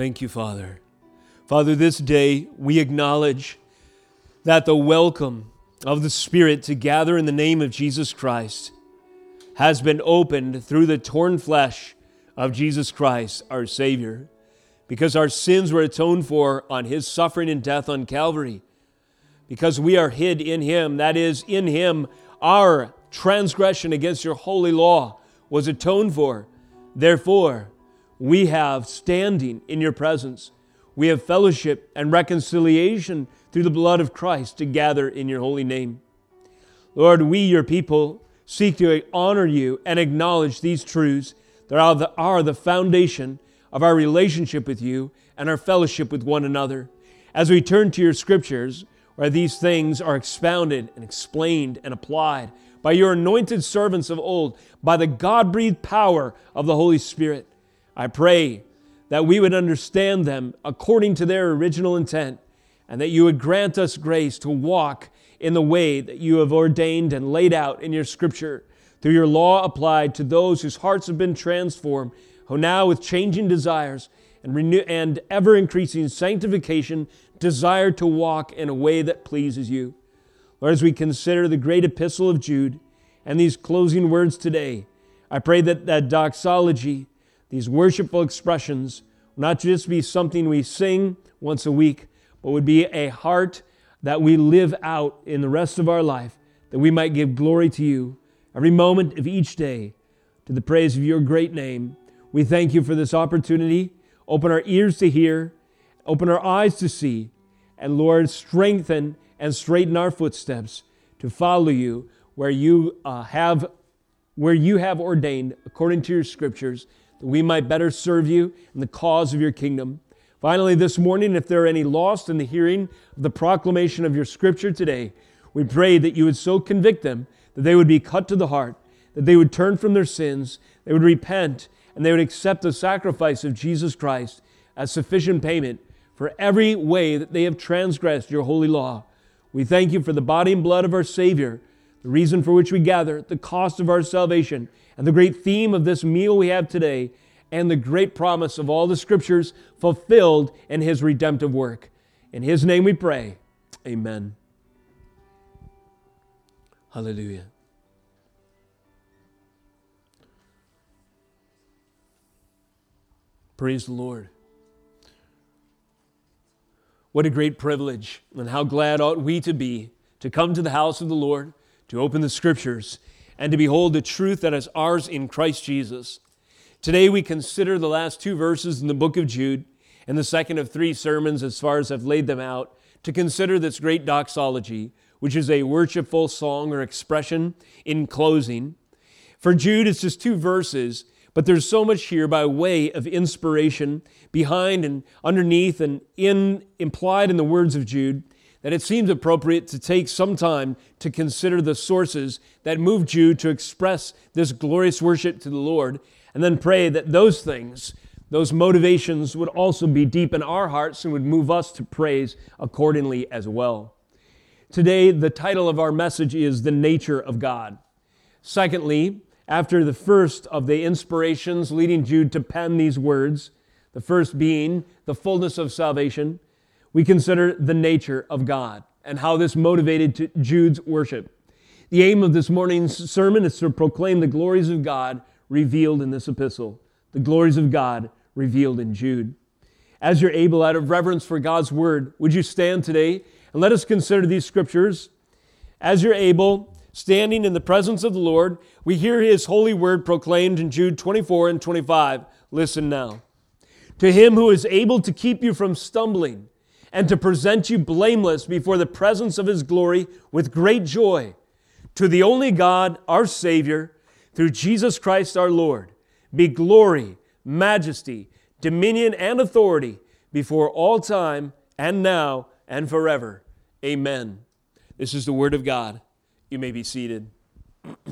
Thank you, Father. Father, this day we acknowledge that the welcome of the Spirit to gather in the name of Jesus Christ has been opened through the torn flesh of Jesus Christ, our Savior, because our sins were atoned for on His suffering and death on Calvary. Because we are hid in Him, that is, in Him, our transgression against your holy law was atoned for. Therefore, we have standing in your presence. We have fellowship and reconciliation through the blood of Christ to gather in your holy name. Lord, we, your people, seek to honor you and acknowledge these truths that are the, are the foundation of our relationship with you and our fellowship with one another. As we turn to your scriptures, where these things are expounded and explained and applied by your anointed servants of old, by the God breathed power of the Holy Spirit, I pray that we would understand them according to their original intent and that you would grant us grace to walk in the way that you have ordained and laid out in your scripture through your law applied to those whose hearts have been transformed, who now with changing desires and, renew- and ever increasing sanctification desire to walk in a way that pleases you. Lord, as we consider the great epistle of Jude and these closing words today, I pray that that doxology, these worshipful expressions, will not just be something we sing once a week, but would be a heart that we live out in the rest of our life, that we might give glory to you every moment of each day to the praise of your great name. We thank you for this opportunity. Open our ears to hear, open our eyes to see, and Lord, strengthen and straighten our footsteps to follow you where you uh, have where you have ordained according to your scriptures that we might better serve you in the cause of your kingdom. Finally, this morning, if there are any lost in the hearing of the proclamation of your scripture today, we pray that you would so convict them that they would be cut to the heart, that they would turn from their sins, they would repent, and they would accept the sacrifice of Jesus Christ as sufficient payment for every way that they have transgressed your holy law. We thank you for the body and blood of our Savior, the reason for which we gather, the cost of our salvation, and the great theme of this meal we have today and the great promise of all the scriptures fulfilled in his redemptive work. In his name we pray. Amen. Hallelujah. Praise the Lord. What a great privilege, and how glad ought we to be to come to the house of the Lord, to open the scriptures, and to behold the truth that is ours in Christ Jesus. Today we consider the last two verses in the book of Jude and the second of three sermons, as far as I've laid them out, to consider this great doxology, which is a worshipful song or expression in closing. For Jude, it's just two verses, but there's so much here by way of inspiration behind and underneath and in implied in the words of Jude that it seems appropriate to take some time to consider the sources that moved Jude to express this glorious worship to the Lord and then pray that those things, those motivations would also be deep in our hearts and would move us to praise accordingly as well. Today, the title of our message is The Nature of God. Secondly, after the first of the inspirations leading Jude to pen these words, the first being the fullness of salvation, we consider the nature of God and how this motivated Jude's worship. The aim of this morning's sermon is to proclaim the glories of God revealed in this epistle, the glories of God revealed in Jude. As you're able, out of reverence for God's word, would you stand today and let us consider these scriptures? As you're able, standing in the presence of the Lord, we hear his holy word proclaimed in Jude 24 and 25. Listen now. To him who is able to keep you from stumbling and to present you blameless before the presence of his glory with great joy, to the only God, our Savior, through Jesus Christ our Lord, be glory, majesty, dominion, and authority before all time and now and forever. Amen. This is the Word of God. You may be seated.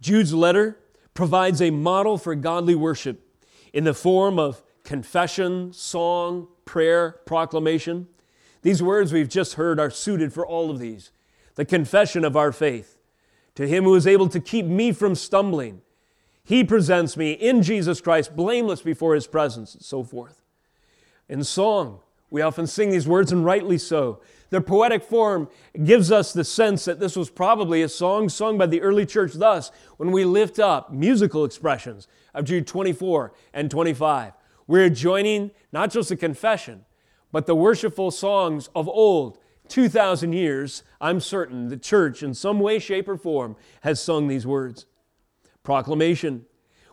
Jude's letter provides a model for godly worship in the form of confession, song, prayer, proclamation. These words we've just heard are suited for all of these the confession of our faith. To him who is able to keep me from stumbling. He presents me in Jesus Christ, blameless before His presence, and so forth. In song, we often sing these words, and rightly so. Their poetic form gives us the sense that this was probably a song sung by the early church. Thus, when we lift up musical expressions of Jude 24 and 25, we're joining not just the confession, but the worshipful songs of old. 2,000 years, I'm certain the church, in some way, shape, or form, has sung these words. Proclamation.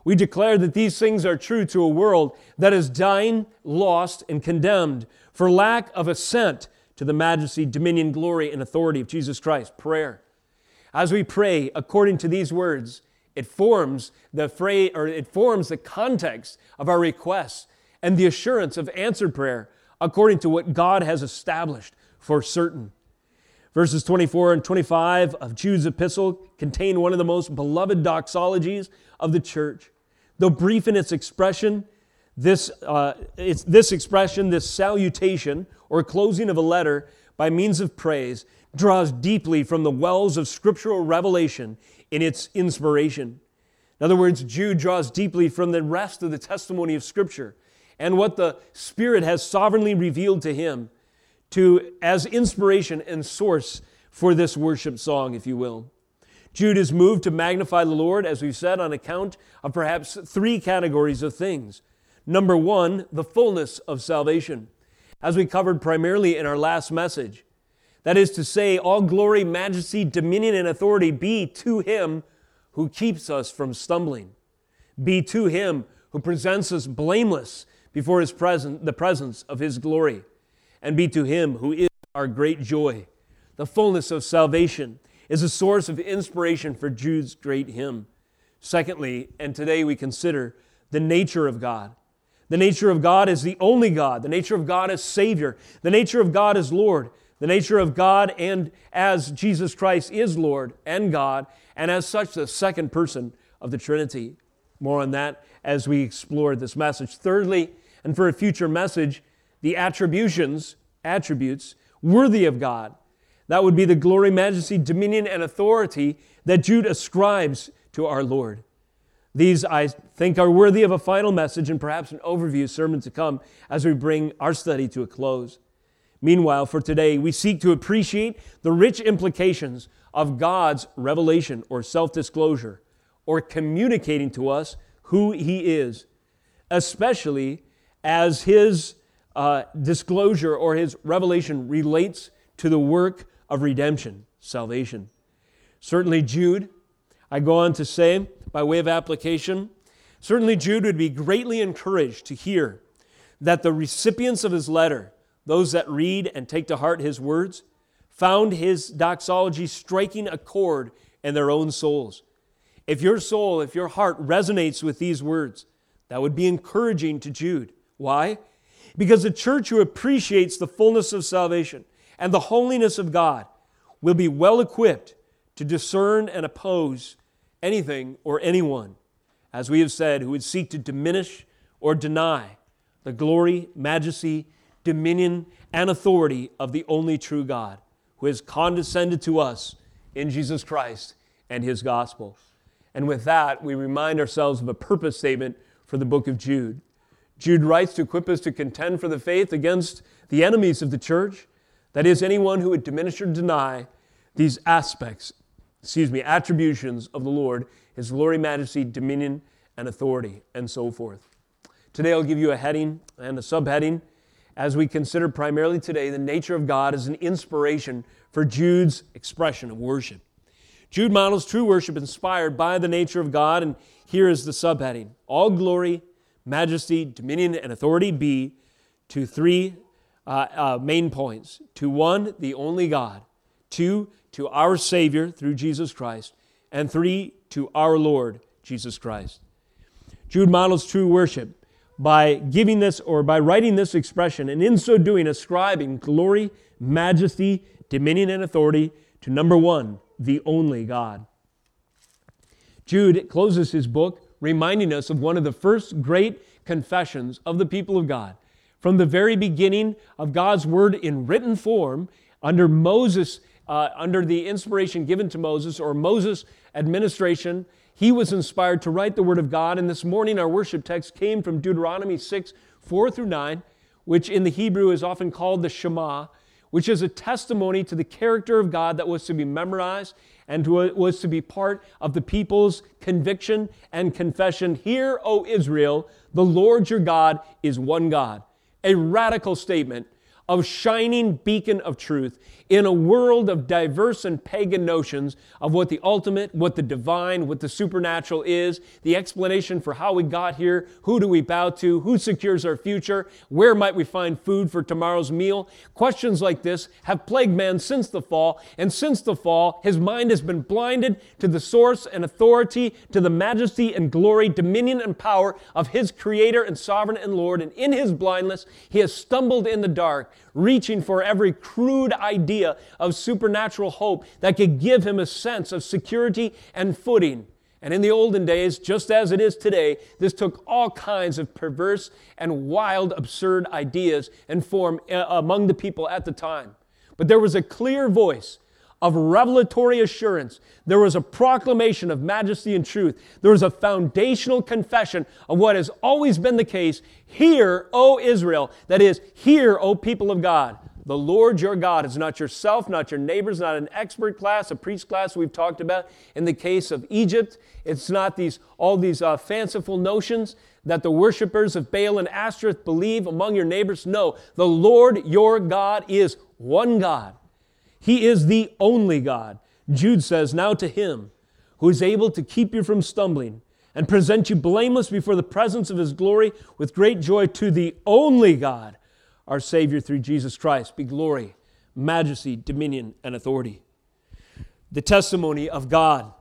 We declare that these things are true to a world that is dying, lost, and condemned for lack of assent to the majesty, dominion, glory, and authority of Jesus Christ. Prayer. As we pray according to these words, it forms the phrase, or it forms the context of our requests and the assurance of answered prayer according to what God has established for certain. Verses 24 and 25 of Jude's epistle contain one of the most beloved doxologies of the church. Though brief in its expression, this, uh, it's this expression, this salutation or closing of a letter by means of praise, draws deeply from the wells of scriptural revelation in its inspiration. In other words, Jude draws deeply from the rest of the testimony of Scripture and what the Spirit has sovereignly revealed to him to, as inspiration and source for this worship song, if you will. Jude is moved to magnify the Lord, as we've said, on account of perhaps three categories of things Number one, the fullness of salvation, as we covered primarily in our last message. That is to say, all glory, majesty, dominion, and authority be to Him who keeps us from stumbling. Be to Him who presents us blameless before His presence, the presence of His glory. And be to Him who is our great joy. The fullness of salvation is a source of inspiration for Jude's great hymn. Secondly, and today we consider the nature of God. The nature of God is the only God. The nature of God is Savior. The nature of God is Lord. The nature of God, and as Jesus Christ is Lord and God, and as such, the second person of the Trinity. More on that as we explore this message. Thirdly, and for a future message, the attributions, attributes worthy of God. That would be the glory, majesty, dominion, and authority that Jude ascribes to our Lord. These, I think, are worthy of a final message and perhaps an overview sermon to come as we bring our study to a close. Meanwhile, for today, we seek to appreciate the rich implications of God's revelation or self disclosure or communicating to us who He is, especially as His uh, disclosure or His revelation relates to the work of redemption, salvation. Certainly, Jude, I go on to say, by way of application, certainly Jude would be greatly encouraged to hear that the recipients of his letter, those that read and take to heart his words, found his doxology striking a chord in their own souls. If your soul, if your heart resonates with these words, that would be encouraging to Jude. Why? Because a church who appreciates the fullness of salvation and the holiness of God will be well equipped to discern and oppose anything or anyone, as we have said, who would seek to diminish or deny the glory, majesty, dominion, and authority of the only true God, who has condescended to us in Jesus Christ and his gospel. And with that, we remind ourselves of a purpose statement for the book of Jude. Jude writes to equip us to contend for the faith against the enemies of the church, that is, anyone who would diminish or deny these aspects excuse me, attributions of the Lord, his glory, majesty, dominion, and authority, and so forth. Today I'll give you a heading and a subheading as we consider primarily today the nature of God as an inspiration for Jude's expression of worship. Jude models true worship inspired by the nature of God, and here is the subheading All glory, majesty, dominion, and authority be to three uh, uh, main points. To one, the only God. Two, to our Savior through Jesus Christ, and three, to our Lord Jesus Christ. Jude models true worship by giving this or by writing this expression, and in so doing, ascribing glory, majesty, dominion, and authority to number one, the only God. Jude closes his book reminding us of one of the first great confessions of the people of God. From the very beginning of God's word in written form, under Moses uh, under the inspiration given to Moses or Moses' administration, he was inspired to write the Word of God. And this morning, our worship text came from Deuteronomy 6 4 through 9, which in the Hebrew is often called the Shema, which is a testimony to the character of God that was to be memorized and was to be part of the people's conviction and confession. Hear, O Israel, the Lord your God is one God. A radical statement of shining beacon of truth in a world of diverse and pagan notions of what the ultimate, what the divine, what the supernatural is, the explanation for how we got here, who do we bow to, who secures our future, where might we find food for tomorrow's meal. Questions like this have plagued man since the fall, and since the fall, his mind has been blinded to the source and authority, to the majesty and glory, dominion and power of his creator and sovereign and Lord, and in his blindness, he has stumbled in the dark, reaching for every crude idea of supernatural hope that could give him a sense of security and footing. And in the olden days, just as it is today, this took all kinds of perverse and wild, absurd ideas and form uh, among the people at the time. But there was a clear voice of revelatory assurance. There was a proclamation of majesty and truth. There was a foundational confession of what has always been the case. Hear, O Israel, that is, hear, O people of God. The Lord your God is not yourself, not your neighbors, not an expert class, a priest class we've talked about in the case of Egypt. It's not these all these uh, fanciful notions that the worshippers of Baal and Ashtoreth believe among your neighbors. No, the Lord your God is one God. He is the only God. Jude says, Now to him who is able to keep you from stumbling and present you blameless before the presence of his glory with great joy to the only God, our Savior through Jesus Christ, be glory, majesty, dominion, and authority. The testimony of God,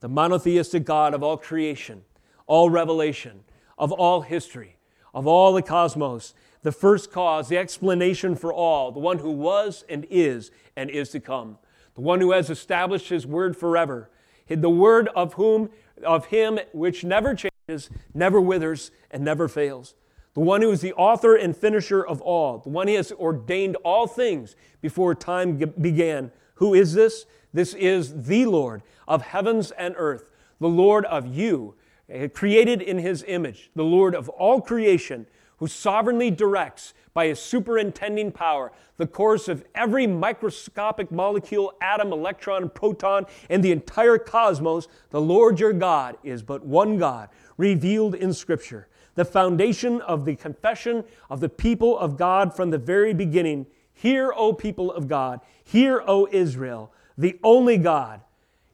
the monotheistic God of all creation, all revelation, of all history, of all the cosmos, the first cause, the explanation for all, the one who was and is and is to come, the one who has established his word forever, the word of whom of him which never changes, never withers, and never fails. The one who is the author and finisher of all, the one who has ordained all things before time began. Who is this? This is the Lord of heavens and earth, the Lord of you, Eh, created in his image, the Lord of all creation who sovereignly directs by his superintending power the course of every microscopic molecule, atom, electron, proton, and the entire cosmos, the Lord your God is but one God, revealed in Scripture, the foundation of the confession of the people of God from the very beginning. Hear, O people of God, hear, O Israel, the only God,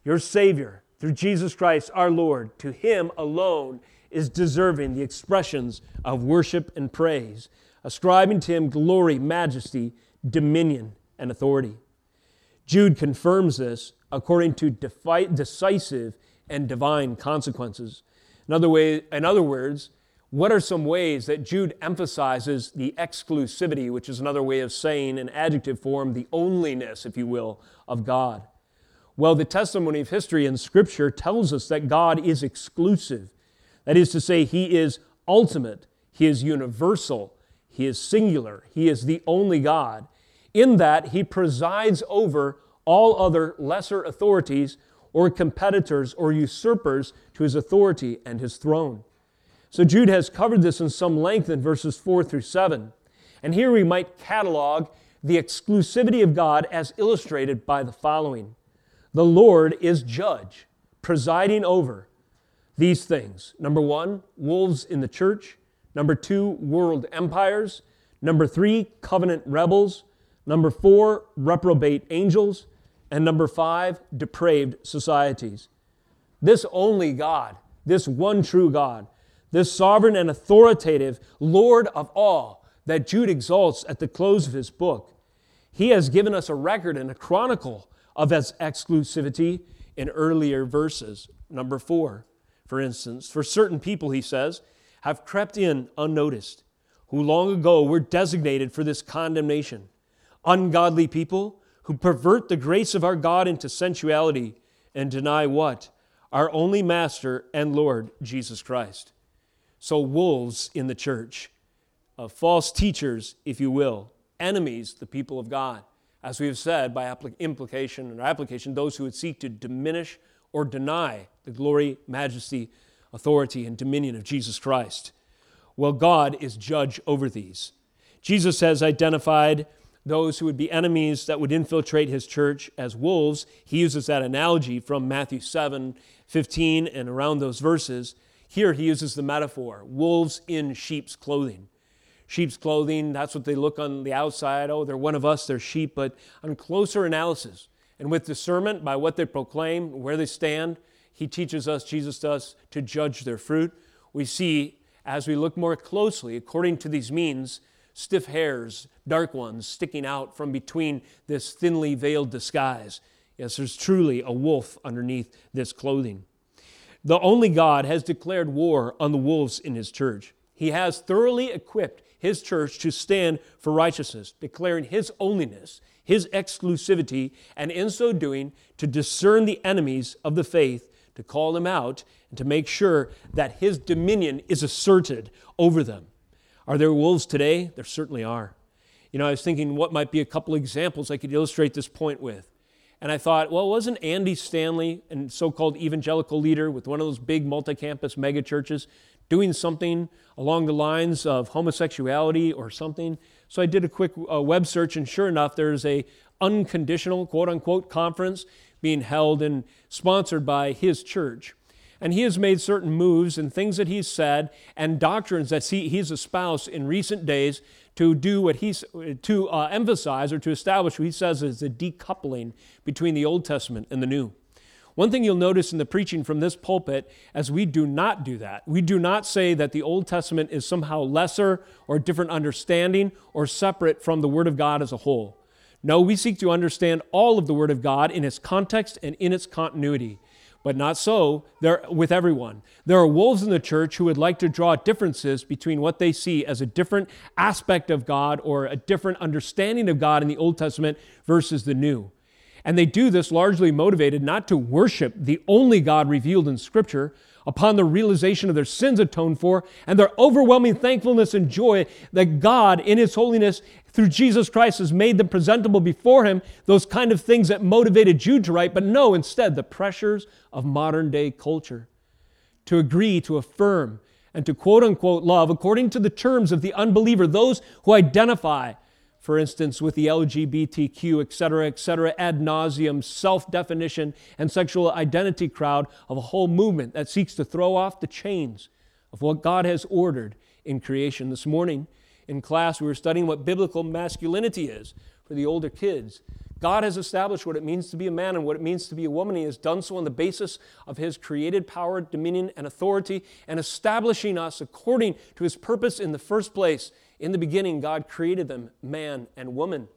your Savior, through Jesus Christ our Lord. To him alone is deserving the expressions of worship and praise, ascribing to him glory, majesty, dominion, and authority. Jude confirms this according to defi- decisive and divine consequences. In other, way, in other words, what are some ways that Jude emphasizes the exclusivity, which is another way of saying in adjective form, the onlyness, if you will, of God? Well, the testimony of history and Scripture tells us that God is exclusive. That is to say, He is ultimate, He is universal, He is singular, He is the only God, in that He presides over all other lesser authorities or competitors or usurpers to His authority and His throne. So Jude has covered this in some length in verses 4 through 7. And here we might catalog the exclusivity of God as illustrated by the following The Lord is judge, presiding over, these things. Number one, wolves in the church. Number two, world empires. Number three, covenant rebels. Number four, reprobate angels. And number five, depraved societies. This only God, this one true God, this sovereign and authoritative Lord of all that Jude exalts at the close of his book, he has given us a record and a chronicle of his exclusivity in earlier verses. Number four, for instance, for certain people, he says, have crept in unnoticed, who long ago were designated for this condemnation. Ungodly people who pervert the grace of our God into sensuality and deny what? Our only Master and Lord, Jesus Christ. So, wolves in the church, uh, false teachers, if you will, enemies, the people of God. As we have said, by implication and application, those who would seek to diminish or deny the glory, majesty, authority, and dominion of Jesus Christ. Well, God is judge over these. Jesus has identified those who would be enemies that would infiltrate his church as wolves. He uses that analogy from Matthew 7 15 and around those verses. Here he uses the metaphor wolves in sheep's clothing. Sheep's clothing, that's what they look on the outside. Oh, they're one of us, they're sheep. But on closer analysis and with discernment by what they proclaim, where they stand, he teaches us, Jesus does, to judge their fruit. We see, as we look more closely, according to these means, stiff hairs, dark ones sticking out from between this thinly veiled disguise. Yes, there's truly a wolf underneath this clothing. The only God has declared war on the wolves in his church. He has thoroughly equipped his church to stand for righteousness, declaring his onlyness, his exclusivity, and in so doing, to discern the enemies of the faith, to call them out, and to make sure that his dominion is asserted over them. Are there wolves today? There certainly are. You know, I was thinking what might be a couple examples I could illustrate this point with. And I thought, well, wasn't Andy Stanley, a so called evangelical leader with one of those big multi campus megachurches, doing something along the lines of homosexuality or something? So I did a quick uh, web search, and sure enough, there's a unconditional, quote unquote, conference being held and sponsored by his church. And he has made certain moves and things that he's said and doctrines that he, he's espoused in recent days to do what he's to uh, emphasize or to establish what he says is the decoupling between the Old Testament and the New. One thing you'll notice in the preaching from this pulpit as we do not do that. We do not say that the Old Testament is somehow lesser or different understanding or separate from the Word of God as a whole. No, we seek to understand all of the Word of God in its context and in its continuity. But not so there, with everyone. There are wolves in the church who would like to draw differences between what they see as a different aspect of God or a different understanding of God in the Old Testament versus the New. And they do this largely motivated not to worship the only God revealed in Scripture, upon the realization of their sins atoned for and their overwhelming thankfulness and joy that God, in His holiness, through Jesus Christ, has made them presentable before Him, those kind of things that motivated Jude to write, but no, instead, the pressures of modern day culture. To agree, to affirm, and to quote unquote love, according to the terms of the unbeliever, those who identify for instance, with the LGBTQ, et cetera, et cetera, ad nauseum, self definition, and sexual identity crowd of a whole movement that seeks to throw off the chains of what God has ordered in creation. This morning in class, we were studying what biblical masculinity is for the older kids. God has established what it means to be a man and what it means to be a woman. He has done so on the basis of His created power, dominion, and authority, and establishing us according to His purpose in the first place in the beginning, God created them, man and woman.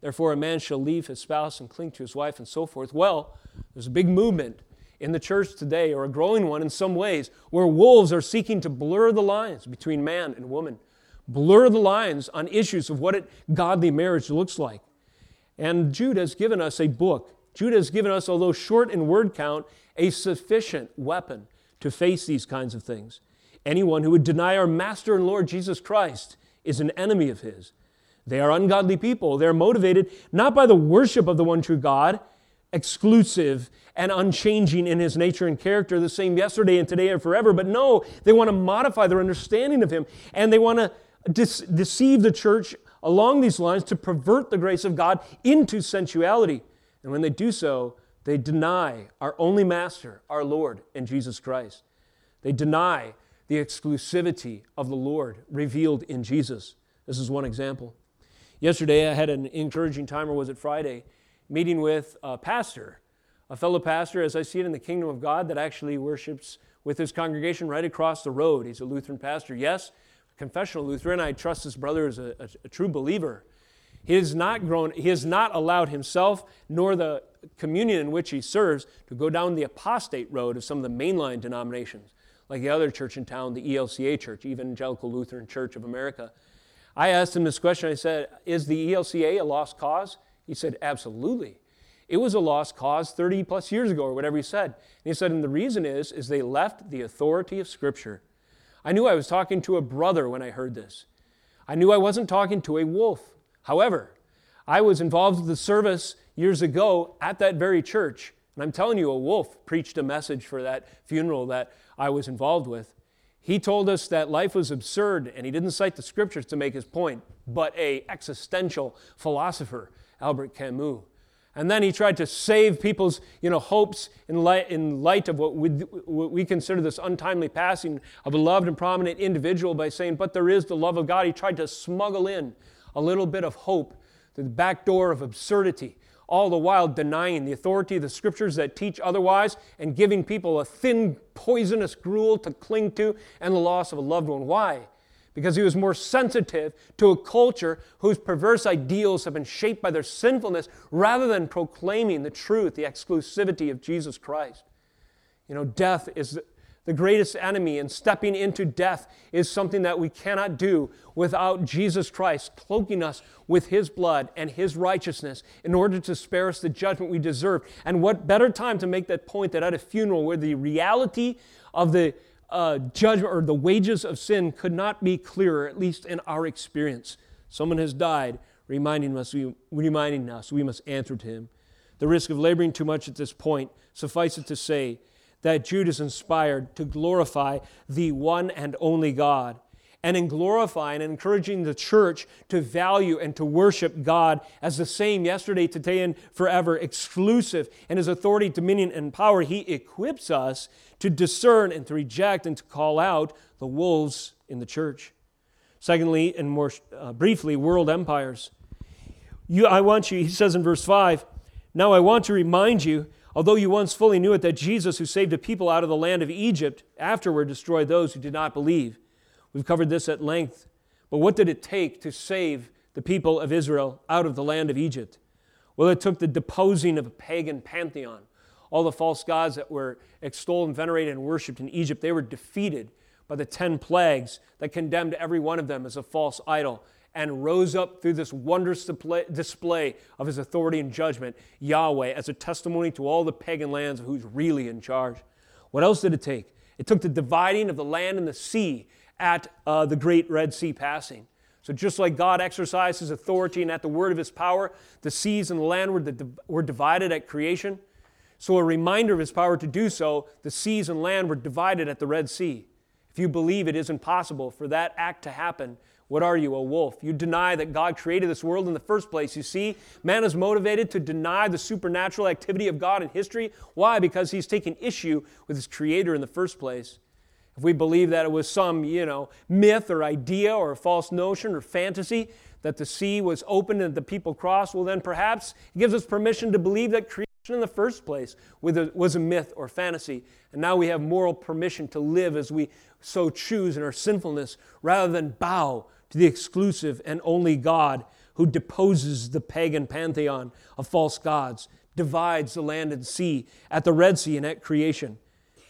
Therefore, a man shall leave his spouse and cling to his wife, and so forth. Well, there's a big movement in the church today, or a growing one in some ways, where wolves are seeking to blur the lines between man and woman, blur the lines on issues of what a godly marriage looks like. And Jude has given us a book. Jude has given us, although short in word count, a sufficient weapon to face these kinds of things. Anyone who would deny our Master and Lord Jesus Christ is an enemy of his. They are ungodly people. They're motivated not by the worship of the one true God, exclusive and unchanging in his nature and character, the same yesterday and today and forever, but no, they want to modify their understanding of him and they want to de- deceive the church along these lines to pervert the grace of God into sensuality. And when they do so, they deny our only master, our Lord, and Jesus Christ. They deny the exclusivity of the Lord revealed in Jesus. This is one example. Yesterday, I had an encouraging time, or was it Friday, meeting with a pastor, a fellow pastor, as I see it in the kingdom of God, that actually worships with his congregation right across the road. He's a Lutheran pastor. Yes, confessional Lutheran. I trust this brother is a, a, a true believer. He has not grown, he has not allowed himself nor the communion in which he serves to go down the apostate road of some of the mainline denominations like the other church in town, the ELCA Church, Evangelical Lutheran Church of America. I asked him this question. I said, Is the ELCA a lost cause? He said, Absolutely. It was a lost cause 30 plus years ago, or whatever he said. And he said, And the reason is, is they left the authority of Scripture. I knew I was talking to a brother when I heard this. I knew I wasn't talking to a wolf. However, I was involved with the service years ago at that very church And I'm telling you, a wolf preached a message for that funeral that I was involved with. He told us that life was absurd, and he didn't cite the scriptures to make his point, but a existential philosopher, Albert Camus. And then he tried to save people's you know, hopes in light, in light of what we, what we consider this untimely passing of a loved and prominent individual by saying, But there is the love of God. He tried to smuggle in a little bit of hope through the back door of absurdity all the while denying the authority of the scriptures that teach otherwise and giving people a thin, poisonous gruel to cling to and the loss of a loved one. Why? Because he was more sensitive to a culture whose perverse ideals have been shaped by their sinfulness rather than proclaiming the truth, the exclusivity of Jesus Christ. You know, death is the greatest enemy, and stepping into death is something that we cannot do without Jesus Christ cloaking us with His blood and His righteousness in order to spare us the judgment we deserve. And what better time to make that point than at a funeral where the reality of the uh, judgment or the wages of sin could not be clearer, at least in our experience. Someone has died, reminding us, we, reminding us we must answer to Him. The risk of laboring too much at this point, suffice it to say, that Jude is inspired to glorify the one and only God. And in glorifying and encouraging the church to value and to worship God as the same yesterday, today, and forever, exclusive in his authority, dominion, and power, he equips us to discern and to reject and to call out the wolves in the church. Secondly, and more uh, briefly, world empires. You, I want you, he says in verse 5, now I want to remind you Although you once fully knew it, that Jesus, who saved a people out of the land of Egypt, afterward destroyed those who did not believe. We've covered this at length. But what did it take to save the people of Israel out of the land of Egypt? Well, it took the deposing of a pagan pantheon. All the false gods that were extolled and venerated and worshiped in Egypt, they were defeated by the ten plagues that condemned every one of them as a false idol and rose up through this wondrous display of his authority and judgment, Yahweh, as a testimony to all the pagan lands of who's really in charge. What else did it take? It took the dividing of the land and the sea at uh, the great Red Sea passing. So, just like God exercised his authority and at the word of his power, the seas and the land were, the, were divided at creation. So, a reminder of his power to do so, the seas and land were divided at the Red Sea. If you believe it isn't possible for that act to happen, what are you, a wolf? You deny that God created this world in the first place. You see, man is motivated to deny the supernatural activity of God in history. Why? Because he's taken issue with his creator in the first place. If we believe that it was some, you know, myth or idea or a false notion or fantasy that the sea was open and the people crossed, well, then perhaps it gives us permission to believe that creation in the first place was a myth or fantasy. And now we have moral permission to live as we so choose in our sinfulness rather than bow to the exclusive and only God who deposes the pagan pantheon of false gods, divides the land and sea at the Red Sea and at creation,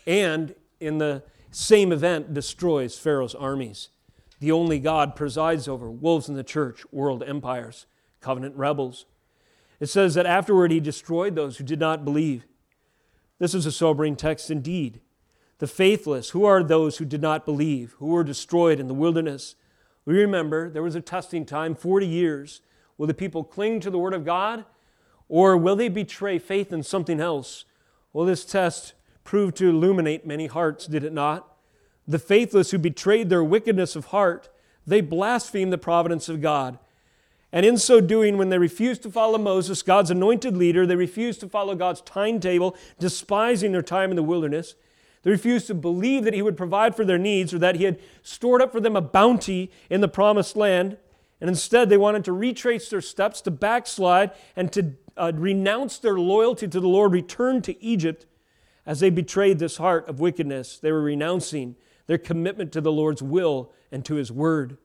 and in the same event destroys Pharaoh's armies. The only God presides over wolves in the church, world empires, covenant rebels. It says that afterward he destroyed those who did not believe. This is a sobering text indeed. The faithless, who are those who did not believe, who were destroyed in the wilderness? We remember there was a testing time, 40 years. Will the people cling to the Word of God or will they betray faith in something else? Well, this test proved to illuminate many hearts, did it not? The faithless who betrayed their wickedness of heart, they blasphemed the providence of God. And in so doing, when they refused to follow Moses, God's anointed leader, they refused to follow God's timetable, despising their time in the wilderness. They refused to believe that He would provide for their needs or that He had stored up for them a bounty in the promised land. And instead, they wanted to retrace their steps, to backslide, and to uh, renounce their loyalty to the Lord, return to Egypt. As they betrayed this heart of wickedness, they were renouncing their commitment to the Lord's will and to His word.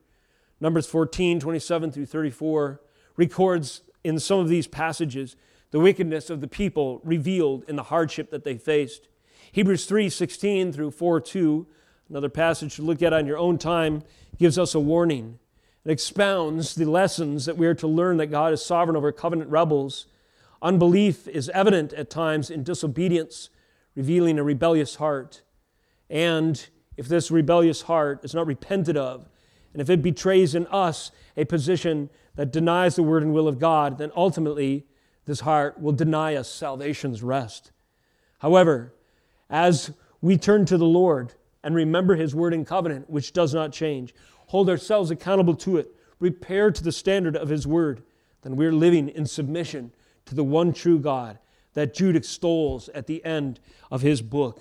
Numbers 14, 27 through 34 records in some of these passages the wickedness of the people revealed in the hardship that they faced. Hebrews 3 16 through 4 2, another passage to look at on your own time, gives us a warning. It expounds the lessons that we are to learn that God is sovereign over covenant rebels. Unbelief is evident at times in disobedience, revealing a rebellious heart. And if this rebellious heart is not repented of, and if it betrays in us a position that denies the word and will of God, then ultimately this heart will deny us salvation's rest. However, as we turn to the Lord and remember his word and covenant, which does not change, hold ourselves accountable to it, repair to the standard of his word, then we're living in submission to the one true God that Jude extols at the end of his book.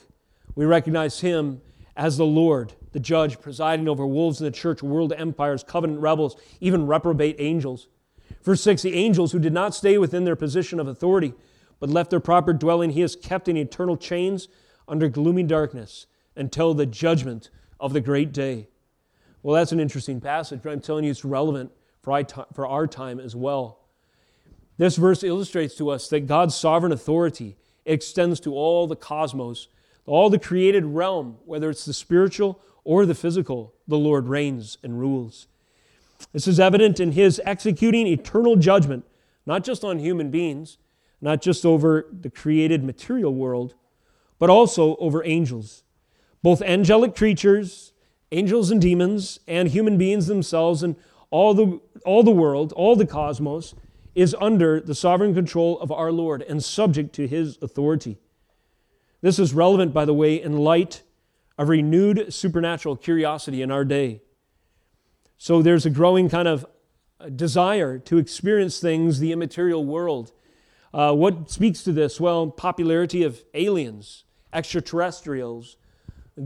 We recognize him as the Lord, the judge, presiding over wolves in the church, world empires, covenant rebels, even reprobate angels. Verse 6 The angels who did not stay within their position of authority, but left their proper dwelling, he has kept in eternal chains under gloomy darkness until the judgment of the great day. Well, that's an interesting passage, but I'm telling you it's relevant for our time as well. This verse illustrates to us that God's sovereign authority extends to all the cosmos, all the created realm, whether it's the spiritual or the physical, the Lord reigns and rules. This is evident in his executing eternal judgment, not just on human beings, not just over the created material world, but also over angels. Both angelic creatures, angels and demons, and human beings themselves, and all the, all the world, all the cosmos, is under the sovereign control of our Lord and subject to his authority. This is relevant, by the way, in light of renewed supernatural curiosity in our day. So there's a growing kind of desire to experience things the immaterial world. Uh, what speaks to this? Well, popularity of aliens, extraterrestrials,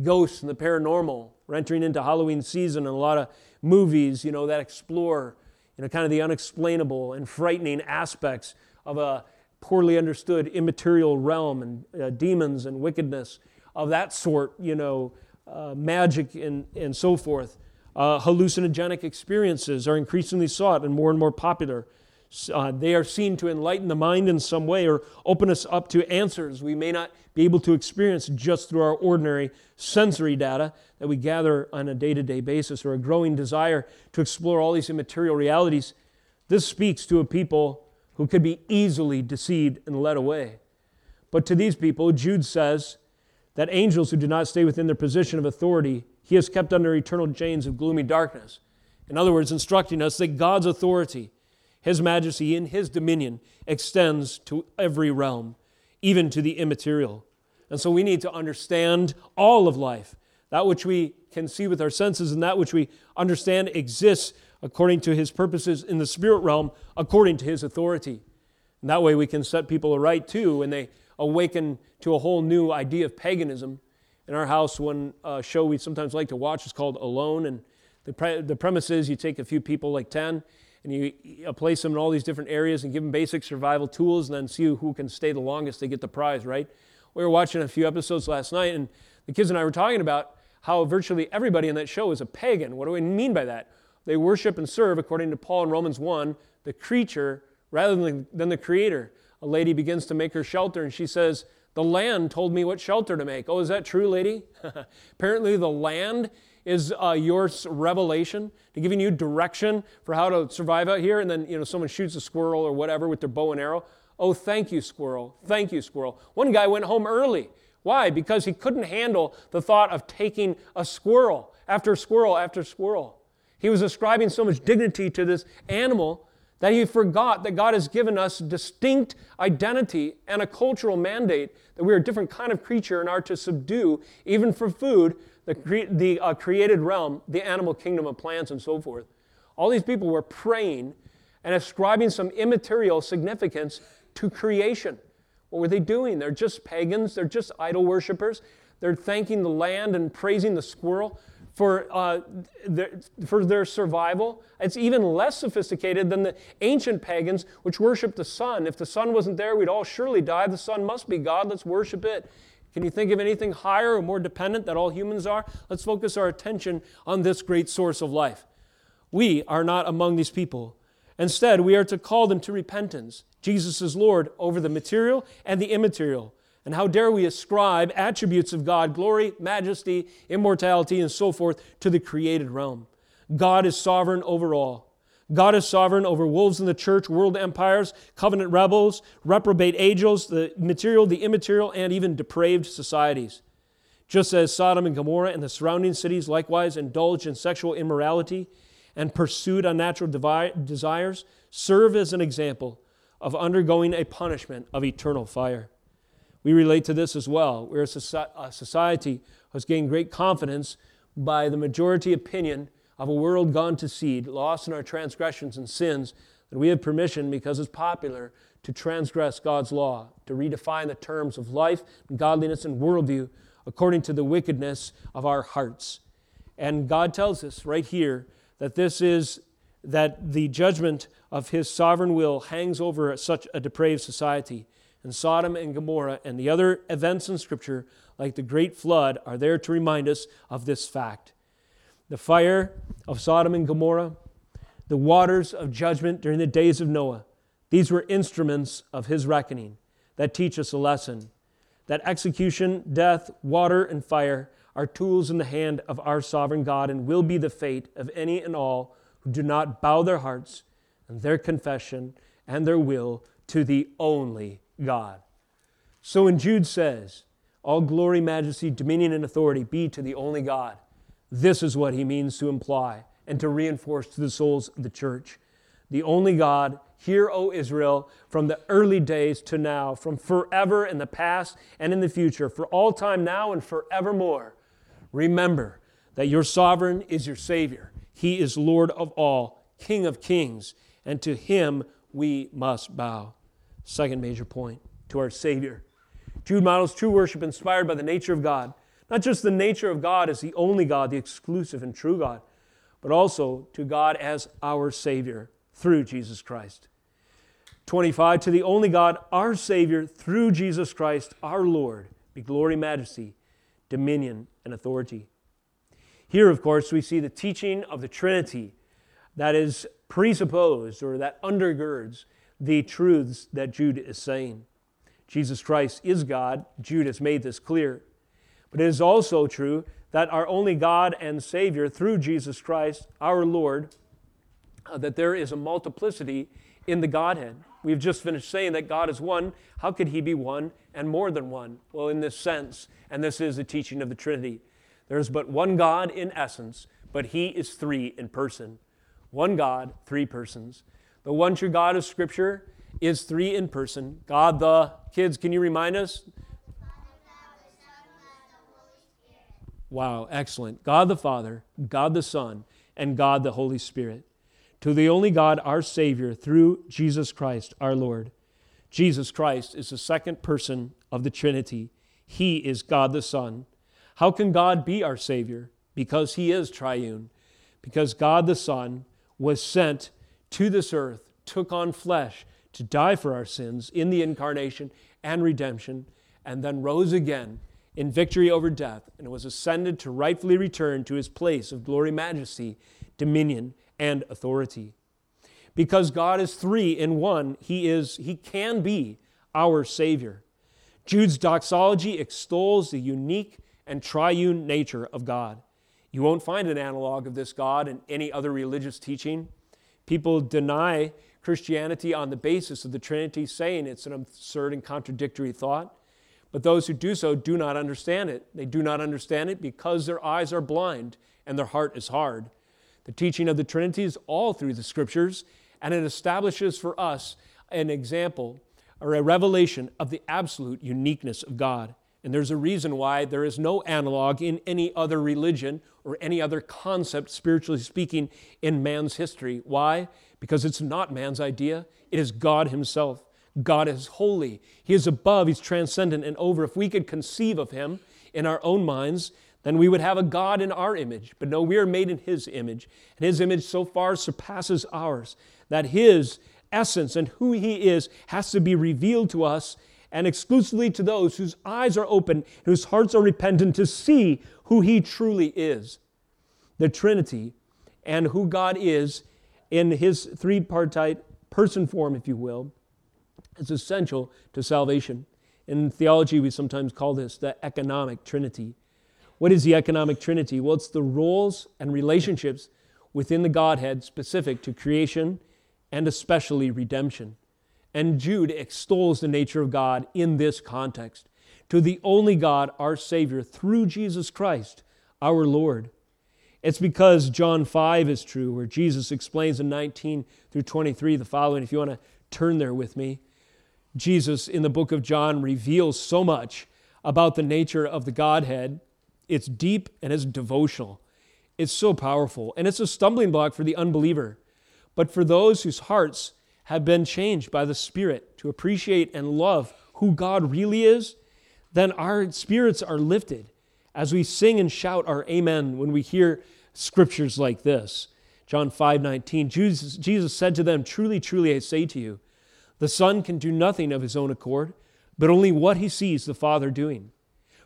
ghosts, and the paranormal. We're entering into Halloween season, and a lot of movies, you know, that explore you know, kind of the unexplainable and frightening aspects of a poorly understood immaterial realm and uh, demons and wickedness of that sort, you know, uh, magic and, and so forth. Uh, hallucinogenic experiences are increasingly sought and more and more popular. Uh, they are seen to enlighten the mind in some way or open us up to answers we may not be able to experience just through our ordinary sensory data that we gather on a day to day basis or a growing desire to explore all these immaterial realities. This speaks to a people who could be easily deceived and led away. But to these people, Jude says that angels who do not stay within their position of authority, he has kept under eternal chains of gloomy darkness. In other words, instructing us that God's authority his majesty in His dominion extends to every realm, even to the immaterial. And so we need to understand all of life, that which we can see with our senses and that which we understand exists according to His purposes in the spirit realm, according to His authority. And that way we can set people aright too when they awaken to a whole new idea of paganism. In our house, one uh, show we sometimes like to watch is called Alone. And the, pre- the premise is you take a few people, like 10, and you, place them in all these different areas and give them basic survival tools and then see who can stay the longest they get the prize right? We were watching a few episodes last night and the kids and i were talking about how virtually everybody in that show is a pagan. What do we mean by that? They worship and serve according to paul in romans 1 the creature rather than, than the creator. A lady begins to make her shelter and she says the land told me what shelter to make. Oh is that true lady? Apparently the land is uh, your revelation to giving you direction for how to survive out here. And then you know someone shoots a squirrel or whatever with their bow and arrow. Oh thank you squirrel. Thank you squirrel. One guy went home early. Why? Because he couldn't handle the thought of taking a squirrel after squirrel after squirrel. He was ascribing so much dignity to this animal that he forgot that God has given us distinct identity and a cultural mandate that we are a different kind of creature and are to subdue, even for food, the, cre- the uh, created realm, the animal kingdom of plants, and so forth. All these people were praying and ascribing some immaterial significance to creation. What were they doing? They're just pagans, they're just idol worshippers. They're thanking the land and praising the squirrel for, uh, their, for their survival. It's even less sophisticated than the ancient pagans, which worshiped the sun. If the sun wasn't there, we'd all surely die. The sun must be God. Let's worship it. Can you think of anything higher or more dependent that all humans are? Let's focus our attention on this great source of life. We are not among these people. Instead, we are to call them to repentance. Jesus is Lord over the material and the immaterial. And how dare we ascribe attributes of God, glory, majesty, immortality, and so forth, to the created realm? God is sovereign over all. God is sovereign over wolves in the church, world empires, covenant rebels, reprobate angels, the material, the immaterial, and even depraved societies. Just as Sodom and Gomorrah and the surrounding cities likewise indulged in sexual immorality and pursued unnatural desires, serve as an example of undergoing a punishment of eternal fire. We relate to this as well. We're a society who's gained great confidence by the majority opinion of a world gone to seed, lost in our transgressions and sins, that we have permission, because it's popular, to transgress God's law, to redefine the terms of life and godliness and worldview according to the wickedness of our hearts. And God tells us right here that this is that the judgment of his sovereign will hangs over such a depraved society. And Sodom and Gomorrah and the other events in Scripture, like the great flood, are there to remind us of this fact. The fire of Sodom and Gomorrah, the waters of judgment during the days of Noah, these were instruments of his reckoning that teach us a lesson. That execution, death, water, and fire are tools in the hand of our sovereign God and will be the fate of any and all who do not bow their hearts and their confession and their will to the only God. So when Jude says, All glory, majesty, dominion, and authority be to the only God, this is what he means to imply and to reinforce to the souls of the church. The only God, hear, O Israel, from the early days to now, from forever in the past and in the future, for all time now and forevermore. Remember that your sovereign is your Savior. He is Lord of all, King of kings, and to him we must bow. Second major point to our Savior. Jude models true worship inspired by the nature of God. Not just the nature of God as the only God, the exclusive and true God, but also to God as our Savior through Jesus Christ. 25, to the only God, our Savior, through Jesus Christ, our Lord, be glory, majesty, dominion, and authority. Here, of course, we see the teaching of the Trinity that is presupposed or that undergirds the truths that Jude is saying. Jesus Christ is God. Jude has made this clear. But it is also true that our only God and Savior, through Jesus Christ, our Lord, uh, that there is a multiplicity in the Godhead. We've just finished saying that God is one. How could He be one and more than one? Well, in this sense, and this is the teaching of the Trinity, there's but one God in essence, but He is three in person. One God, three persons. The one true God of Scripture is three in person. God the, kids, can you remind us? Wow, excellent. God the Father, God the Son, and God the Holy Spirit. To the only God, our Savior, through Jesus Christ, our Lord. Jesus Christ is the second person of the Trinity. He is God the Son. How can God be our Savior? Because He is triune. Because God the Son was sent to this earth, took on flesh to die for our sins in the incarnation and redemption, and then rose again in victory over death and was ascended to rightfully return to his place of glory, majesty, dominion, and authority. Because God is three in one, he is he can be our savior. Jude's doxology extols the unique and triune nature of God. You won't find an analog of this God in any other religious teaching. People deny Christianity on the basis of the Trinity, saying it's an absurd and contradictory thought. But those who do so do not understand it. They do not understand it because their eyes are blind and their heart is hard. The teaching of the Trinity is all through the Scriptures, and it establishes for us an example or a revelation of the absolute uniqueness of God. And there's a reason why there is no analog in any other religion or any other concept, spiritually speaking, in man's history. Why? Because it's not man's idea, it is God Himself. God is holy. He is above, He's transcendent and over. If we could conceive of Him in our own minds, then we would have a God in our image. But no, we are made in His image. And His image so far surpasses ours that His essence and who He is has to be revealed to us and exclusively to those whose eyes are open, whose hearts are repentant to see who He truly is. The Trinity and who God is in His three partite person form, if you will, is essential to salvation. In theology, we sometimes call this the economic trinity. What is the economic trinity? Well, it's the roles and relationships within the Godhead specific to creation and especially redemption. And Jude extols the nature of God in this context to the only God, our Savior, through Jesus Christ, our Lord. It's because John 5 is true, where Jesus explains in 19 through 23 the following. If you want to turn there with me, Jesus in the book of John reveals so much about the nature of the Godhead. It's deep and it's devotional. It's so powerful, and it's a stumbling block for the unbeliever. But for those whose hearts have been changed by the Spirit to appreciate and love who God really is, then our spirits are lifted as we sing and shout our amen when we hear scriptures like this. John 5 19, Jesus, Jesus said to them, Truly, truly, I say to you, the Son can do nothing of his own accord, but only what he sees the Father doing.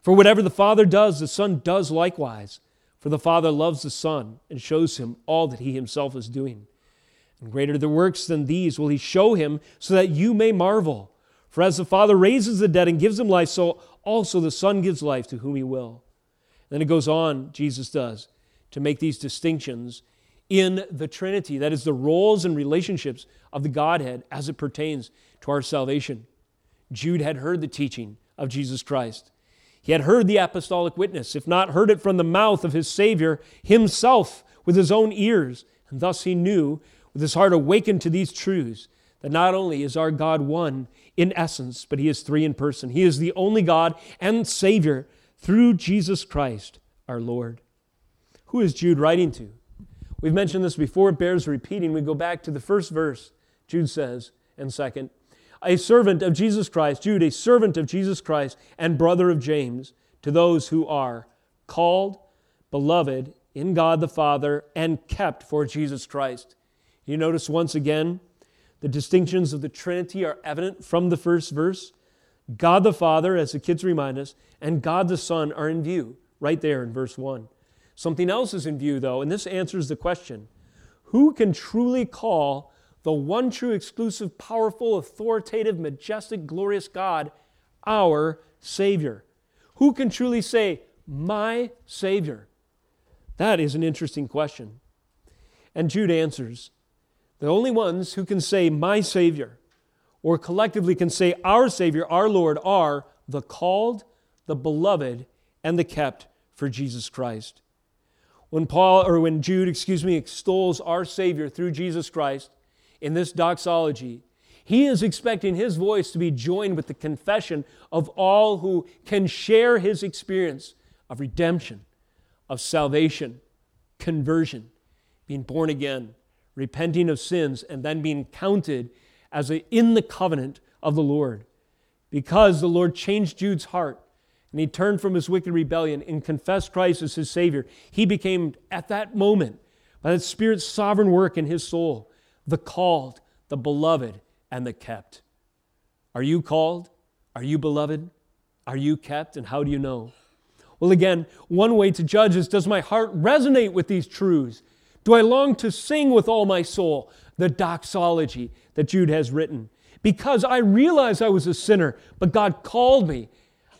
For whatever the Father does, the Son does likewise. For the Father loves the Son and shows him all that he himself is doing. And greater the works than these will he show him, so that you may marvel. For as the Father raises the dead and gives them life, so also the Son gives life to whom he will. Then it goes on, Jesus does, to make these distinctions in the Trinity. That is, the roles and relationships of the Godhead as it pertains to our salvation. Jude had heard the teaching of Jesus Christ. He had heard the apostolic witness, if not heard it from the mouth of his Savior himself with his own ears. And thus he knew, with his heart awakened to these truths, that not only is our God one in essence, but he is three in person. He is the only God and Savior through Jesus Christ our Lord. Who is Jude writing to? We've mentioned this before, it bears repeating. We go back to the first verse. Jude says, and second, a servant of Jesus Christ, Jude, a servant of Jesus Christ and brother of James, to those who are called, beloved in God the Father, and kept for Jesus Christ. You notice once again, the distinctions of the Trinity are evident from the first verse. God the Father, as the kids remind us, and God the Son are in view, right there in verse 1. Something else is in view, though, and this answers the question who can truly call the one true, exclusive, powerful, authoritative, majestic, glorious God, our Savior. Who can truly say, My Savior? That is an interesting question. And Jude answers the only ones who can say, My Savior, or collectively can say, Our Savior, our Lord, are the called, the beloved, and the kept for Jesus Christ. When Paul, or when Jude, excuse me, extols our Savior through Jesus Christ, in this doxology, he is expecting his voice to be joined with the confession of all who can share his experience of redemption, of salvation, conversion, being born again, repenting of sins, and then being counted as a, in the covenant of the Lord. Because the Lord changed Jude's heart and he turned from his wicked rebellion and confessed Christ as his Savior, he became, at that moment, by the Spirit's sovereign work in his soul, the called, the beloved, and the kept. Are you called? Are you beloved? Are you kept? And how do you know? Well, again, one way to judge is does my heart resonate with these truths? Do I long to sing with all my soul the doxology that Jude has written? Because I realize I was a sinner, but God called me,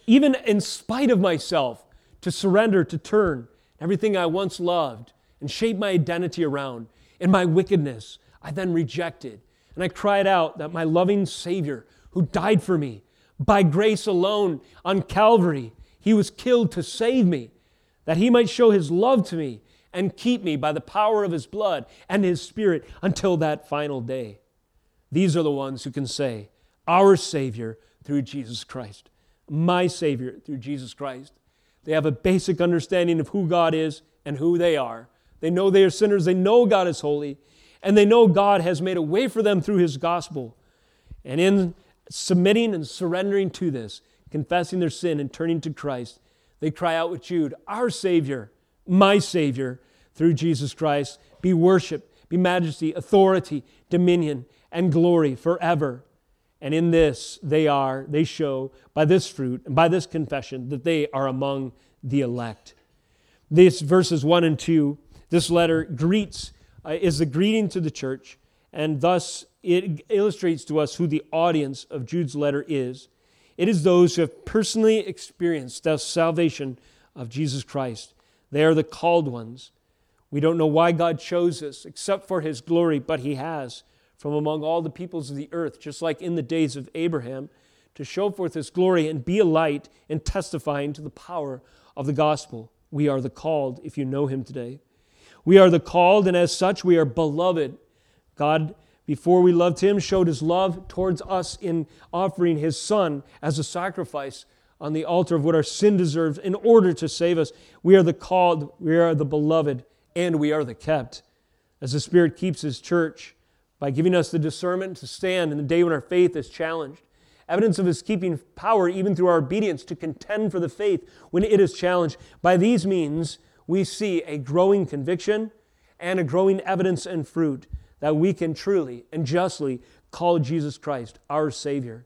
even in spite of myself, to surrender, to turn everything I once loved and shape my identity around in my wickedness, I then rejected. And I cried out that my loving Savior, who died for me by grace alone on Calvary, he was killed to save me, that he might show his love to me and keep me by the power of his blood and his spirit until that final day. These are the ones who can say, Our Savior through Jesus Christ, my Savior through Jesus Christ. They have a basic understanding of who God is and who they are. They know they are sinners, they know God is holy, and they know God has made a way for them through His gospel. And in submitting and surrendering to this, confessing their sin and turning to Christ, they cry out with Jude, Our Savior, my Savior, through Jesus Christ, be worship, be majesty, authority, dominion, and glory forever. And in this, they are, they show by this fruit and by this confession that they are among the elect. These verses 1 and 2, this letter greets uh, is the greeting to the church, and thus it illustrates to us who the audience of Jude's letter is. It is those who have personally experienced the salvation of Jesus Christ. They are the called ones. We don't know why God chose us except for his glory, but he has from among all the peoples of the earth, just like in the days of Abraham, to show forth his glory and be a light and testifying to the power of the gospel. We are the called if you know him today. We are the called, and as such, we are beloved. God before we loved him, showed his love towards us in offering his son as a sacrifice on the altar of what our sin deserves in order to save us. We are the called, we are the beloved, and we are the kept. As the Spirit keeps his church by giving us the discernment to stand in the day when our faith is challenged. Evidence of his keeping power even through our obedience to contend for the faith when it is challenged. By these means, we see a growing conviction and a growing evidence and fruit that we can truly and justly call Jesus Christ our Savior.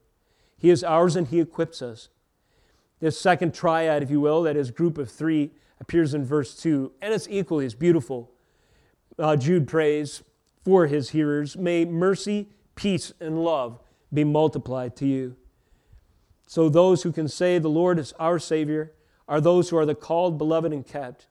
He is ours and He equips us. This second triad, if you will, that is group of three, appears in verse 2, and it's equally as beautiful. Uh, Jude prays for his hearers May mercy, peace, and love be multiplied to you. So, those who can say the Lord is our Savior are those who are the called, beloved, and kept.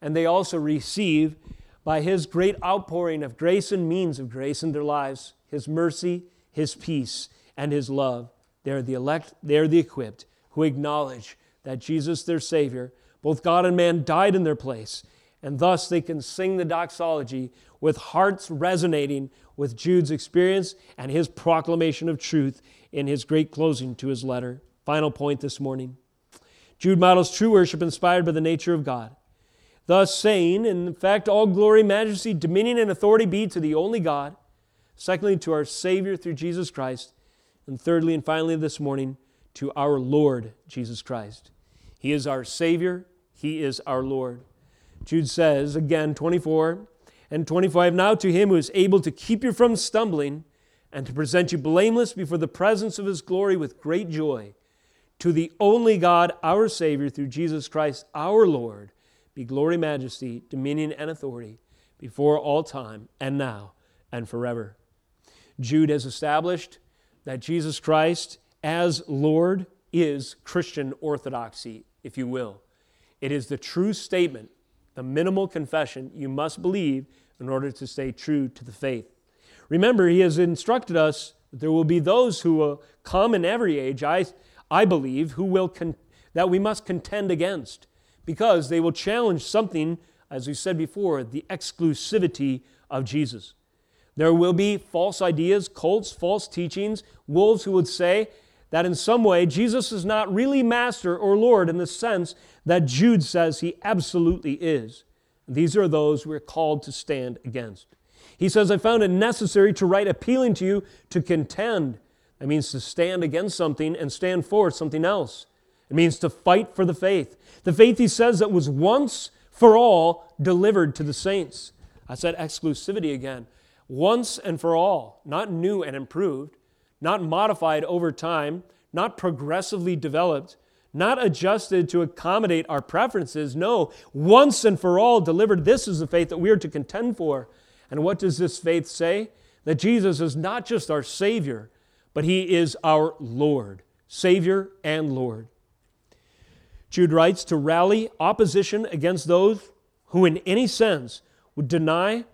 And they also receive, by His great outpouring of grace and means of grace in their lives, His mercy, His peace, and His love. They are the elect, they are the equipped who acknowledge that Jesus, their Savior, both God and man, died in their place. And thus they can sing the doxology with hearts resonating with Jude's experience and his proclamation of truth in his great closing to his letter. Final point this morning. Jude models true worship inspired by the nature of God. Thus saying, in fact, all glory, majesty, dominion, and authority be to the only God. Secondly, to our Savior through Jesus Christ. And thirdly and finally this morning, to our Lord Jesus Christ. He is our Savior, He is our Lord. Jude says, again, 24 and 25, Now to Him who is able to keep you from stumbling and to present you blameless before the presence of His glory with great joy, to the only God, our Savior, through Jesus Christ, our Lord, be glory, majesty, dominion, and authority before all time, and now, and forever. Jude has established that Jesus Christ as Lord is Christian orthodoxy, if you will. It is the true statement, the minimal confession you must believe in order to stay true to the faith. Remember, he has instructed us that there will be those who will come in every age, I, I believe, who will con- that we must contend against because they will challenge something, as we said before, the exclusivity of Jesus. There will be false ideas, cults, false teachings, wolves who would say, that in some way Jesus is not really master or Lord in the sense that Jude says he absolutely is. These are those we're called to stand against. He says, I found it necessary to write appealing to you to contend. That means to stand against something and stand for something else. It means to fight for the faith. The faith, he says, that was once for all delivered to the saints. I said exclusivity again. Once and for all, not new and improved not modified over time, not progressively developed, not adjusted to accommodate our preferences. No, once and for all delivered. This is the faith that we are to contend for. And what does this faith say? That Jesus is not just our Savior, but He is our Lord, Savior and Lord. Jude writes to rally opposition against those who, in any sense, would deny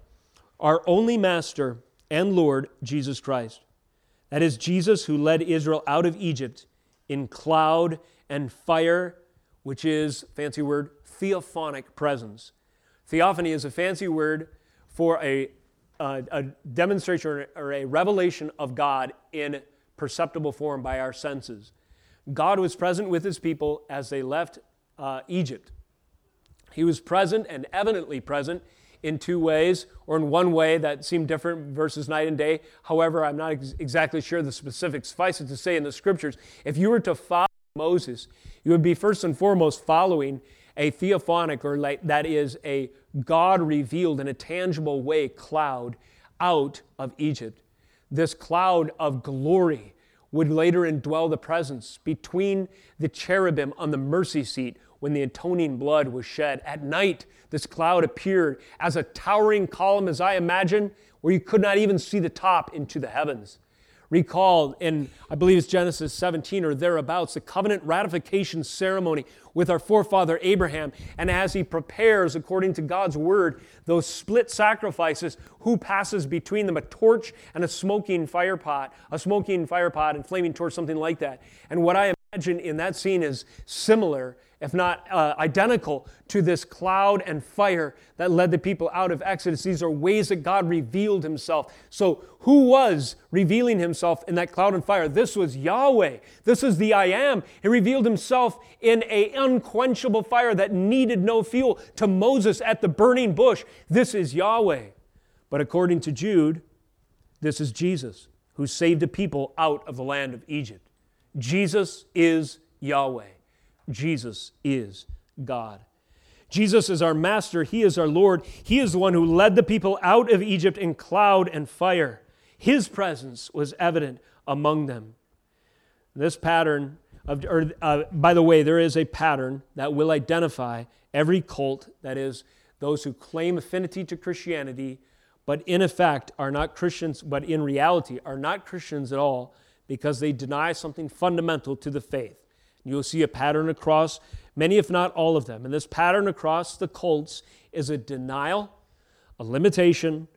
our only Master and Lord, Jesus Christ. That is Jesus who led Israel out of Egypt in cloud and fire, which is, fancy word, theophanic presence. Theophany is a fancy word for a, a, demonstration or a revelation of God in perceptible form by our senses. God was present with his people as they left uh, Egypt. He was present and evidently present in two ways, or in one way that seemed different versus night and day. However, I'm not ex- exactly sure the specifics. Suffice it to say in the scriptures, if you were to follow Moses, you would be first and foremost following a theophanic, or like, that is a God revealed in a tangible way cloud out of Egypt. This cloud of glory would later indwell the presence between the cherubim on the mercy seat when the atoning blood was shed. At night, this cloud appeared as a towering column, as I imagine, where you could not even see the top into the heavens. Recall in, I believe it's Genesis 17 or thereabouts, the covenant ratification ceremony with our forefather Abraham. And as he prepares, according to God's word, those split sacrifices, who passes between them a torch and a smoking fire pot, a smoking fire pot and flaming torch, something like that. And what I imagine in that scene is similar if not uh, identical to this cloud and fire that led the people out of Exodus. These are ways that God revealed himself. So, who was revealing himself in that cloud and fire? This was Yahweh. This is the I am. He revealed himself in a unquenchable fire that needed no fuel to Moses at the burning bush. This is Yahweh. But according to Jude, this is Jesus who saved the people out of the land of Egypt. Jesus is Yahweh. Jesus is God. Jesus is our master. He is our Lord. He is the one who led the people out of Egypt in cloud and fire. His presence was evident among them. This pattern of, or, uh, by the way, there is a pattern that will identify every cult, that is, those who claim affinity to Christianity, but in effect are not Christians, but in reality are not Christians at all because they deny something fundamental to the faith. You'll see a pattern across many, if not all of them. And this pattern across the cults is a denial, a limitation,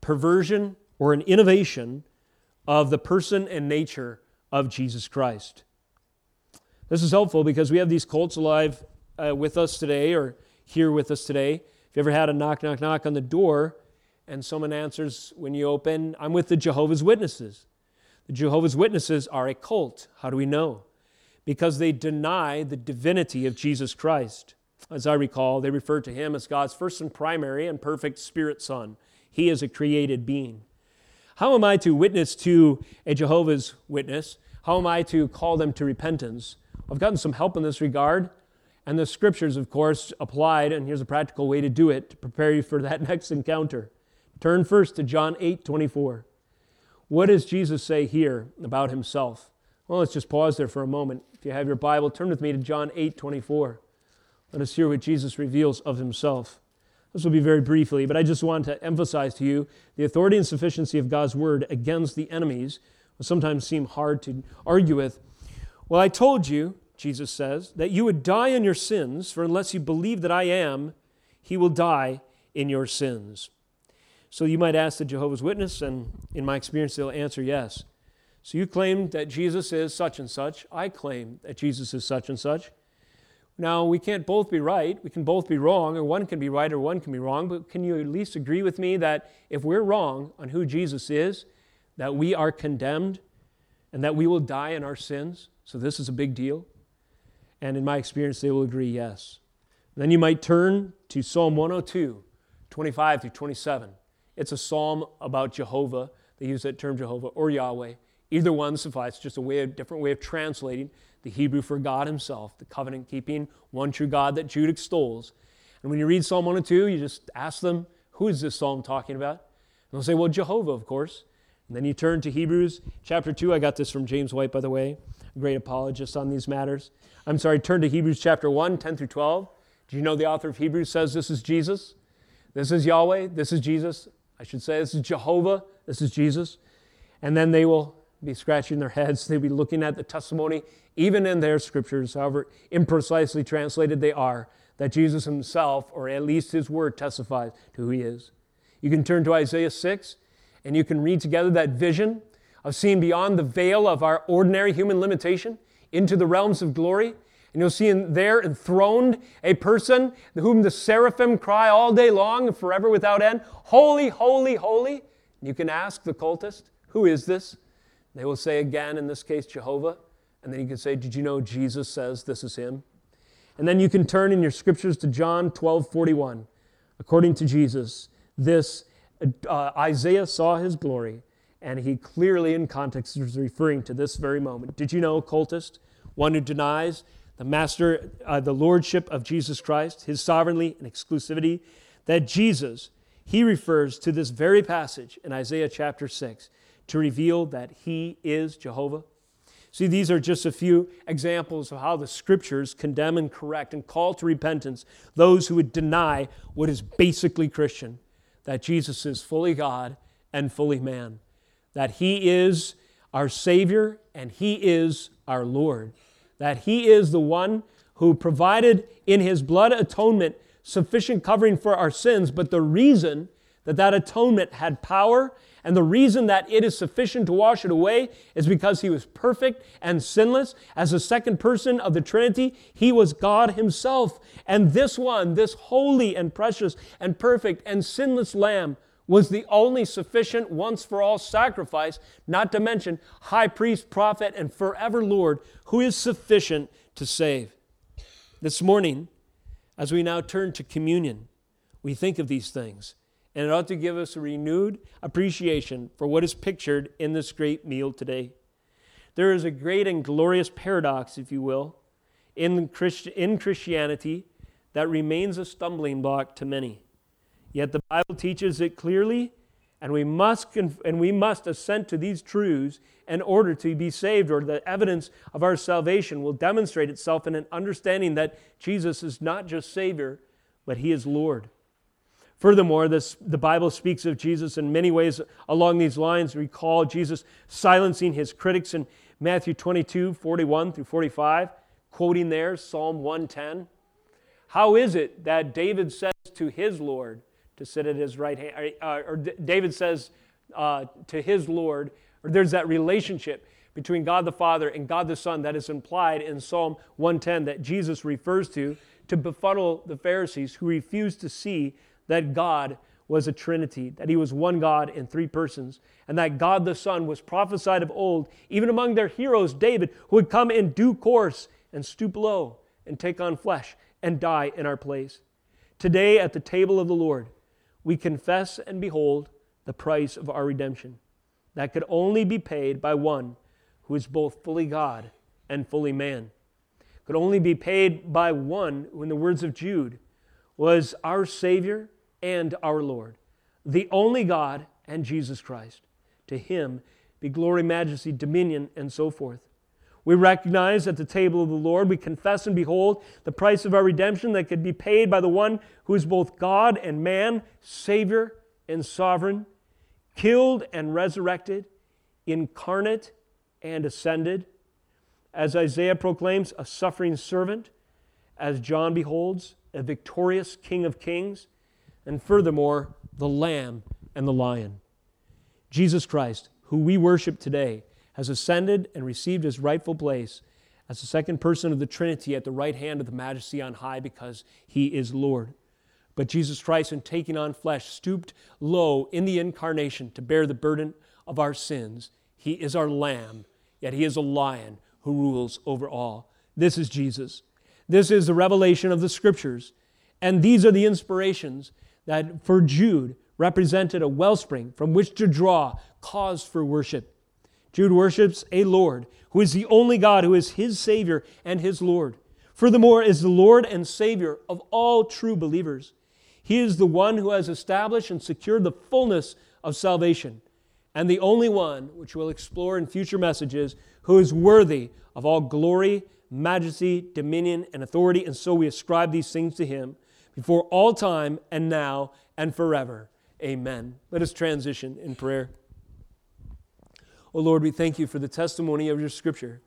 perversion, or an innovation of the person and nature of Jesus Christ. This is helpful because we have these cults alive uh, with us today or here with us today. If you ever had a knock, knock, knock on the door and someone answers when you open, I'm with the Jehovah's Witnesses. The Jehovah's Witnesses are a cult. How do we know? Because they deny the divinity of Jesus Christ. As I recall, they refer to him as God's first and primary and perfect spirit son. He is a created being. How am I to witness to a Jehovah's Witness? How am I to call them to repentance? I've gotten some help in this regard, and the scriptures, of course, applied, and here's a practical way to do it to prepare you for that next encounter. Turn first to John 8 24. What does Jesus say here about himself? Well, let's just pause there for a moment. If you have your Bible, turn with me to John 8 24. Let us hear what Jesus reveals of himself. This will be very briefly, but I just want to emphasize to you the authority and sufficiency of God's word against the enemies will sometimes seem hard to argue with. Well, I told you, Jesus says, that you would die in your sins, for unless you believe that I am, he will die in your sins. So you might ask the Jehovah's Witness, and in my experience, they'll answer yes. So you claim that Jesus is such and such. I claim that Jesus is such and such. Now, we can't both be right. We can both be wrong, or one can be right or one can be wrong. But can you at least agree with me that if we're wrong on who Jesus is, that we are condemned and that we will die in our sins? So this is a big deal. And in my experience, they will agree yes. then you might turn to Psalm 102, 25 through 27. It's a psalm about Jehovah. They use that term Jehovah or Yahweh. Either one suffices, just a way of, different way of translating the Hebrew for God Himself, the covenant keeping, one true God that Jude extols. And when you read Psalm 102, you just ask them, who is this psalm talking about? And they'll say, well, Jehovah, of course. And then you turn to Hebrews chapter 2. I got this from James White, by the way, a great apologist on these matters. I'm sorry, turn to Hebrews chapter 1, 10 through 12. Do you know the author of Hebrews says this is Jesus? This is Yahweh. This is Jesus. I should say this is Jehovah. This is Jesus. And then they will be scratching their heads. They'd be looking at the testimony, even in their scriptures, however imprecisely translated they are, that Jesus himself, or at least his word, testifies to who he is. You can turn to Isaiah 6 and you can read together that vision of seeing beyond the veil of our ordinary human limitation into the realms of glory. And you'll see in there enthroned a person whom the seraphim cry all day long and forever without end Holy, holy, holy. You can ask the cultist, Who is this? They will say again, in this case, Jehovah. And then you can say, Did you know Jesus says this is him? And then you can turn in your scriptures to John 12 41. According to Jesus, this uh, Isaiah saw his glory, and he clearly, in context, is referring to this very moment. Did you know, cultist, one who denies the master, uh, the lordship of Jesus Christ, his sovereignty and exclusivity, that Jesus, he refers to this very passage in Isaiah chapter 6 to reveal that He is Jehovah? See, these are just a few examples of how the scriptures condemn and correct and call to repentance those who would deny what is basically Christian that Jesus is fully God and fully man, that He is our Savior and He is our Lord, that He is the one who provided in His blood atonement sufficient covering for our sins, but the reason that that atonement had power, and the reason that it is sufficient to wash it away is because he was perfect and sinless. As the second person of the Trinity, he was God himself. And this one, this holy and precious and perfect and sinless Lamb, was the only sufficient once for all sacrifice, not to mention high priest, prophet, and forever Lord, who is sufficient to save. This morning, as we now turn to communion, we think of these things, and it ought to give us a renewed appreciation for what is pictured in this great meal today. There is a great and glorious paradox, if you will, in, Christ- in Christianity that remains a stumbling block to many. Yet the Bible teaches it clearly, and we must, conf- and we must assent to these truths in order to be saved, or the evidence of our salvation will demonstrate itself in an understanding that Jesus is not just Savior, but He is Lord. Furthermore, this, the Bible speaks of Jesus in many ways along these lines. Recall Jesus silencing his critics in Matthew 22, 41 through 45, quoting there Psalm 110. How is it that David says to his Lord to sit at his right hand, or, or David says uh, to his Lord, or there's that relationship between God the Father and God the Son that is implied in Psalm 110 that Jesus refers to to befuddle the Pharisees who refuse to see that God was a Trinity, that He was one God in three persons, and that God the Son was prophesied of old, even among their heroes, David, who would come in due course and stoop low and take on flesh and die in our place. Today, at the table of the Lord, we confess and behold the price of our redemption that could only be paid by one who is both fully God and fully man. Could only be paid by one who, in the words of Jude, was our Savior and our Lord, the only God and Jesus Christ. To him be glory, majesty, dominion, and so forth. We recognize at the table of the Lord, we confess and behold the price of our redemption that could be paid by the one who is both God and man, Savior and sovereign, killed and resurrected, incarnate and ascended, as Isaiah proclaims, a suffering servant, as John beholds, a victorious King of kings, and furthermore, the Lamb and the Lion. Jesus Christ, who we worship today, has ascended and received his rightful place as the second person of the Trinity at the right hand of the Majesty on high because he is Lord. But Jesus Christ, in taking on flesh, stooped low in the incarnation to bear the burden of our sins. He is our lamb, yet he is a lion who rules over all. This is Jesus. This is the revelation of the scriptures. And these are the inspirations that for Jude represented a wellspring from which to draw cause for worship. Jude worships a Lord who is the only God, who is his Savior and his Lord. Furthermore, is the Lord and Savior of all true believers. He is the one who has established and secured the fullness of salvation, and the only one, which we'll explore in future messages, who is worthy of all glory, majesty, dominion, and authority. And so we ascribe these things to him before all time and now and forever. Amen. Let us transition in prayer. O oh Lord, we thank you for the testimony of your scripture,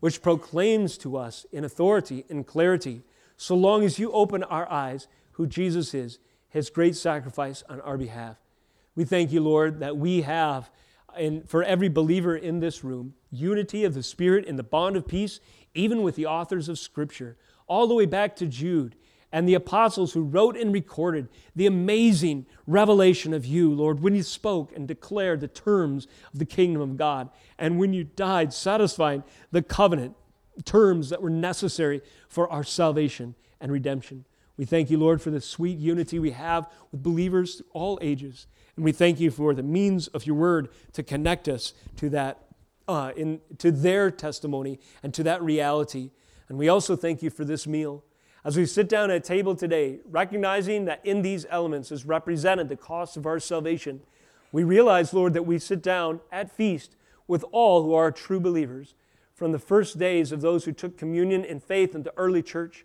which proclaims to us in authority and clarity, so long as you open our eyes who Jesus is, his great sacrifice on our behalf. We thank you, Lord, that we have, and for every believer in this room, unity of the Spirit in the bond of peace, even with the authors of Scripture, all the way back to Jude and the apostles who wrote and recorded the amazing revelation of you, Lord, when you spoke and declared the terms of the kingdom of God, and when you died, satisfying the covenant terms that were necessary for our salvation and redemption. We thank you, Lord, for the sweet unity we have with believers through all ages. And we thank you for the means of your word to connect us to that, uh, in, to their testimony and to that reality. And we also thank you for this meal. As we sit down at table today, recognizing that in these elements is represented the cost of our salvation, we realize, Lord, that we sit down at feast with all who are true believers, from the first days of those who took communion in faith in the early church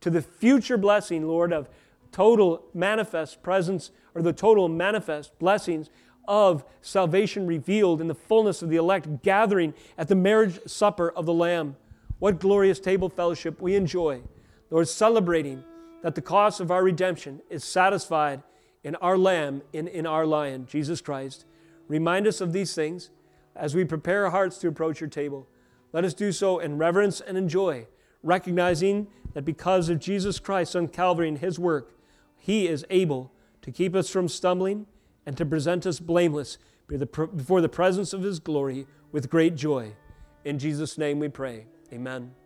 to the future blessing, Lord, of total manifest presence or the total manifest blessings of salvation revealed in the fullness of the elect gathering at the marriage supper of the Lamb. What glorious table fellowship we enjoy, Lord, celebrating that the cost of our redemption is satisfied in our Lamb, in, in our Lion, Jesus Christ. Remind us of these things as we prepare our hearts to approach your table. Let us do so in reverence and in joy, recognizing that because of Jesus Christ on Calvary and his work, he is able to keep us from stumbling and to present us blameless before the presence of his glory with great joy. In Jesus' name we pray. Amen.